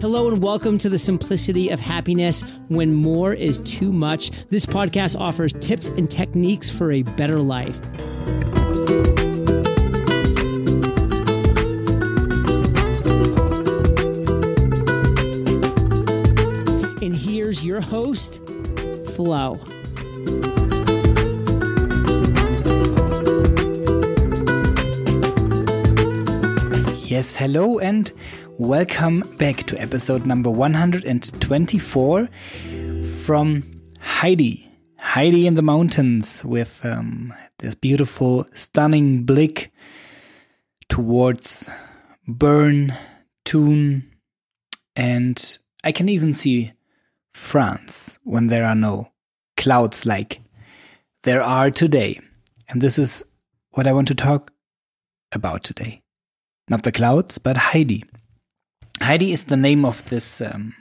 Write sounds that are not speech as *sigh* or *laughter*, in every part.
Hello and welcome to the simplicity of happiness when more is too much. This podcast offers tips and techniques for a better life. And here's your host, Floh. Yes, hello and welcome back to episode number 124 from Heidi. Heidi in the mountains with um, this beautiful, stunning blick towards Bern, Thun, and I can even see France when there are no clouds like there are today. And this is what I want to talk about today. Not the clouds, but Heidi. Heidi is the name of this um,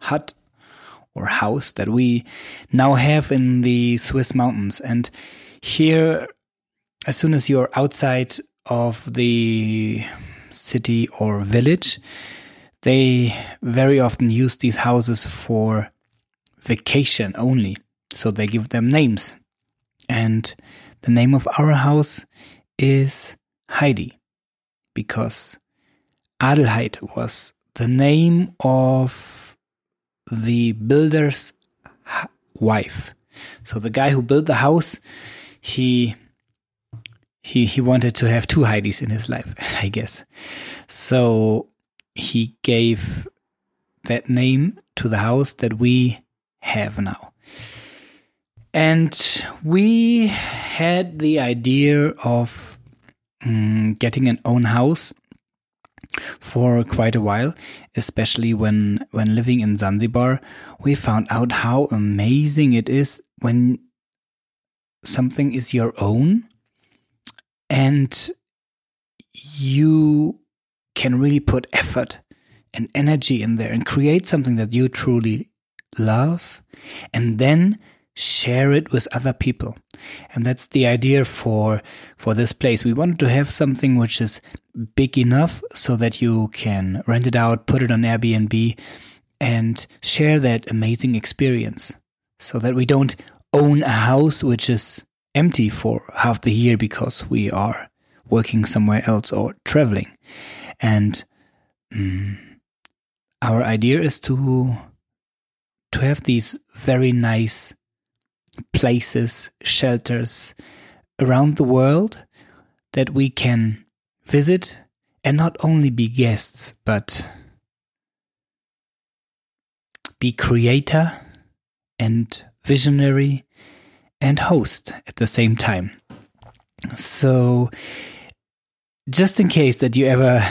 hut or house that we now have in the Swiss mountains. And here, as soon as you're outside of the city or village, they very often use these houses for vacation only. So they give them names. And the name of our house is Heidi because Adelheid was the name of the builder's wife. So the guy who built the house, he he he wanted to have two Heidis in his life, *laughs* I guess. So he gave that name to the house that we have now. And we had the idea of um, getting an own house for quite a while, especially when when living in Zanzibar. We found out how amazing it is when something is your own and you can really put effort and energy in there and create something that you truly love and then share it with other people. And that's the idea for for this place. We wanted to have something which is big enough so that you can rent it out, put it on Airbnb and share that amazing experience. So that we don't own a house which is empty for half the year because we are working somewhere else or traveling. And mm, our idea is to to have these very nice places, shelters around the world that we can visit and not only be guests, but be creator and visionary and host at the same time. So, just in case that you ever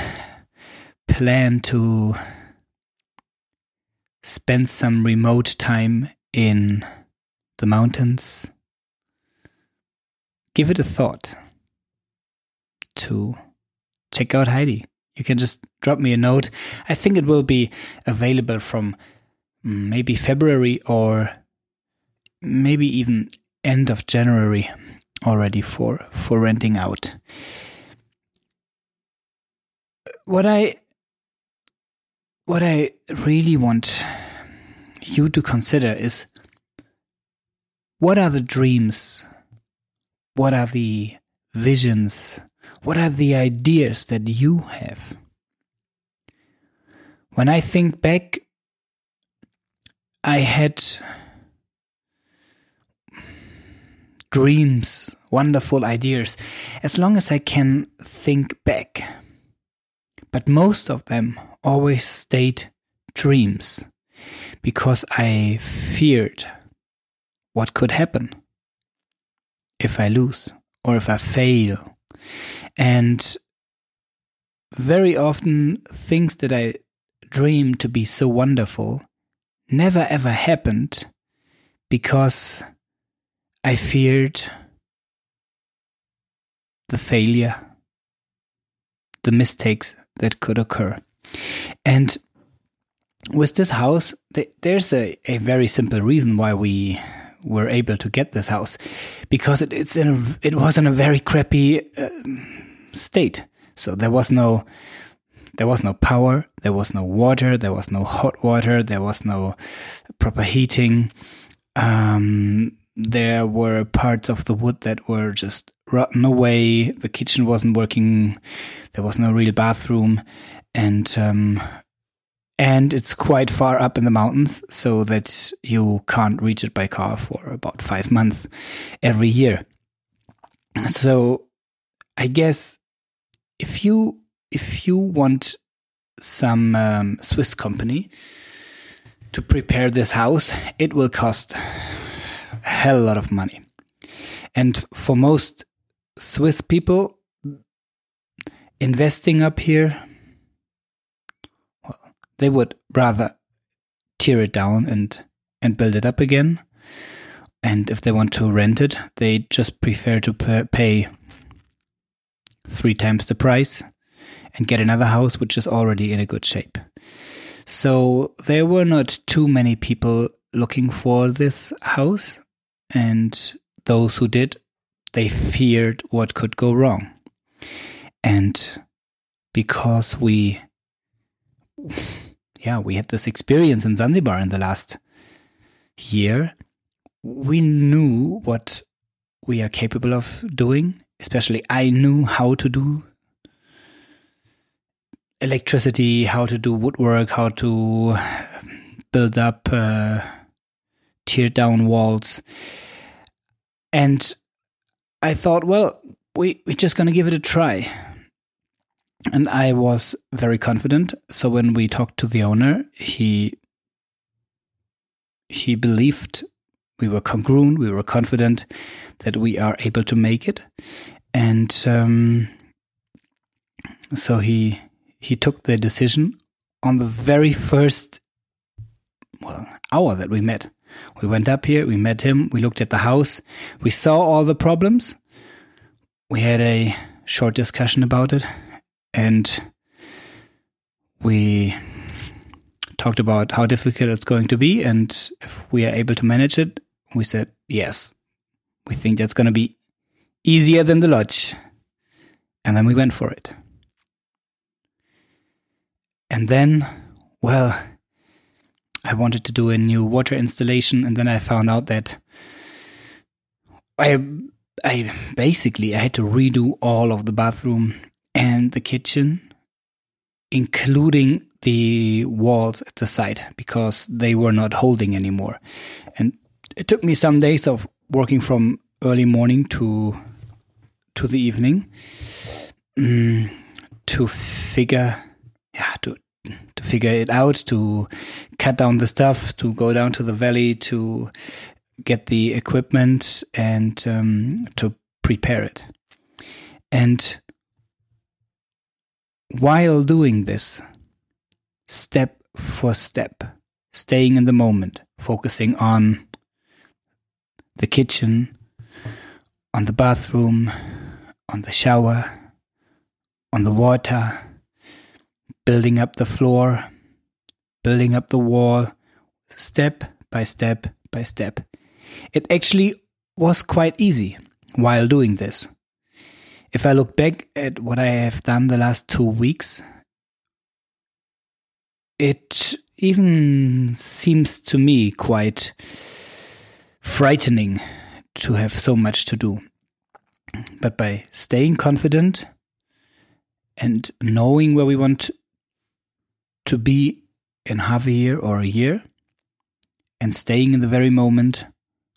plan to spend some remote time in the mountains, give it a thought to check out Heidi. You can just drop me a note. I think it will be available from maybe February or maybe even end of January already for for renting out. What I what I really want you to consider is what are the dreams? What are the visions? What are the ideas that you have? When I think back, I had dreams, wonderful ideas, as long as I can think back. But most of them always stayed dreams because I feared what could happen if I lose or if I fail. And very often, things that I dream to be so wonderful never ever happened because I feared the failure, the mistakes that could occur. And with this house, there's a, a very simple reason why we were able to get this house because it, it's in a, it was in a very crappy uh, state. So there was no There was no power, there was no water, there was no hot water, there was no proper heating. Um, there were parts of the wood that were just rotten away. The kitchen wasn't working. There was no real bathroom, and um, and it's quite far up in the mountains, so that you can't reach it by car for about five months every year. So, I guess if you if you want some um, Swiss company to prepare this house, it will cost a hell lot of money. And for most Swiss people, investing up here, they would rather tear it down and and build it up again. And if they want to rent it, they just prefer to pay three times the price and get another house which is already in a good shape. So there were not too many people looking for this house, and those who did, they feared what could go wrong. And because we, yeah, we had this experience in Zanzibar in the last year, we knew what we are capable of doing. Especially, I knew how to do electricity, how to do woodwork, how to build up, uh, tear down walls. And I thought, well, we, we're just going to give it a try. And I was very confident. So when we talked to the owner, he he believed we were congruent, we were confident that we are able to make it, and um, so he he took the decision on the very first well hour that we met. We went up here, we met him, we looked at the house, we saw all the problems. We had a short discussion about it and we talked about how difficult it's going to be and if we are able to manage it. We said, yes, we think that's going to be easier than the lodge. And then we went for it. And then, well, I wanted to do a new water installation, and then I found out that I, I basically I had to redo all of the bathroom and the kitchen, including the walls at the side because they were not holding anymore. And it took me some days of working from early morning to to the evening um, to figure yeah, to to figure it out, to cut down the stuff, to go down to the valley, to get the equipment, and um, to prepare it. And while doing this, step for step, staying in the moment, focusing on the kitchen, on the bathroom, on the shower, on the water, building up the floor, building up the wall, step by step by step. It actually was quite easy while doing this. If I look back at what I have done the last two weeks, it even seems to me quite frightening to have so much to do. But by staying confident and knowing where we want to be in half a year or a year and staying in the very moment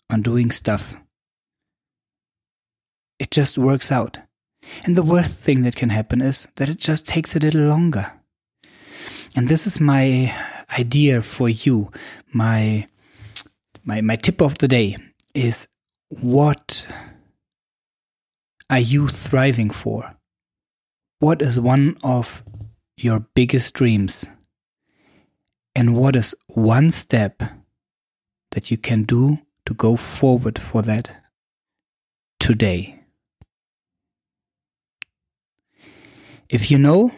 on doing stuff. It just works out. And the worst thing that can happen is that it just takes a little longer. And this is my idea for you. My my my tip of the day is what are you thriving for? What is one of your biggest dreams? And what is one step that you can do to go forward for that today? If you know,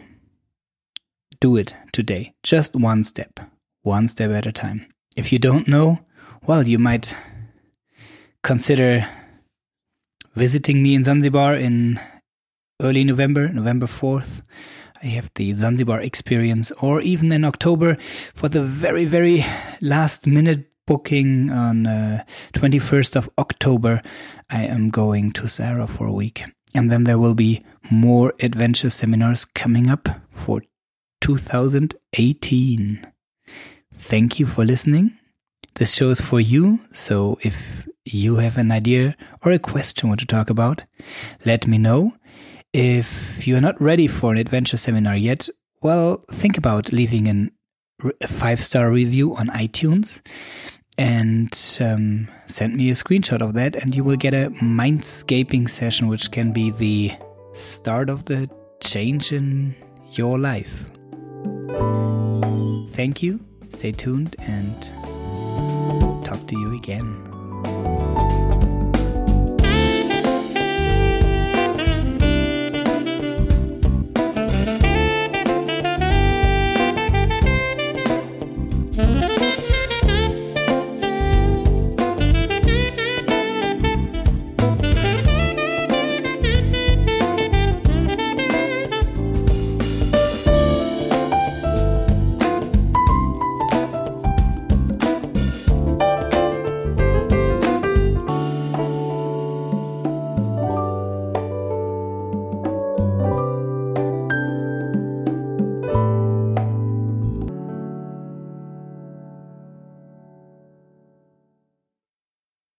do it today. Just one step, one step at a time. If you don't know, well, you might consider visiting me in Zanzibar in early November, November 4th. I have the Zanzibar experience, or even in October for the very, very last minute booking on uh, 21st of October, I am going to Sahara for a week. And then there will be more adventure seminars coming up for 2018. Thank you for listening. This show is for you, so if you have an idea or a question what to talk about, let me know. If you're not ready for an adventure seminar yet, well, think about leaving an, a five star review on iTunes and um, send me a screenshot of that, and you will get a mindscaping session, which can be the start of the change in your life. Thank you, stay tuned, and talk to you again.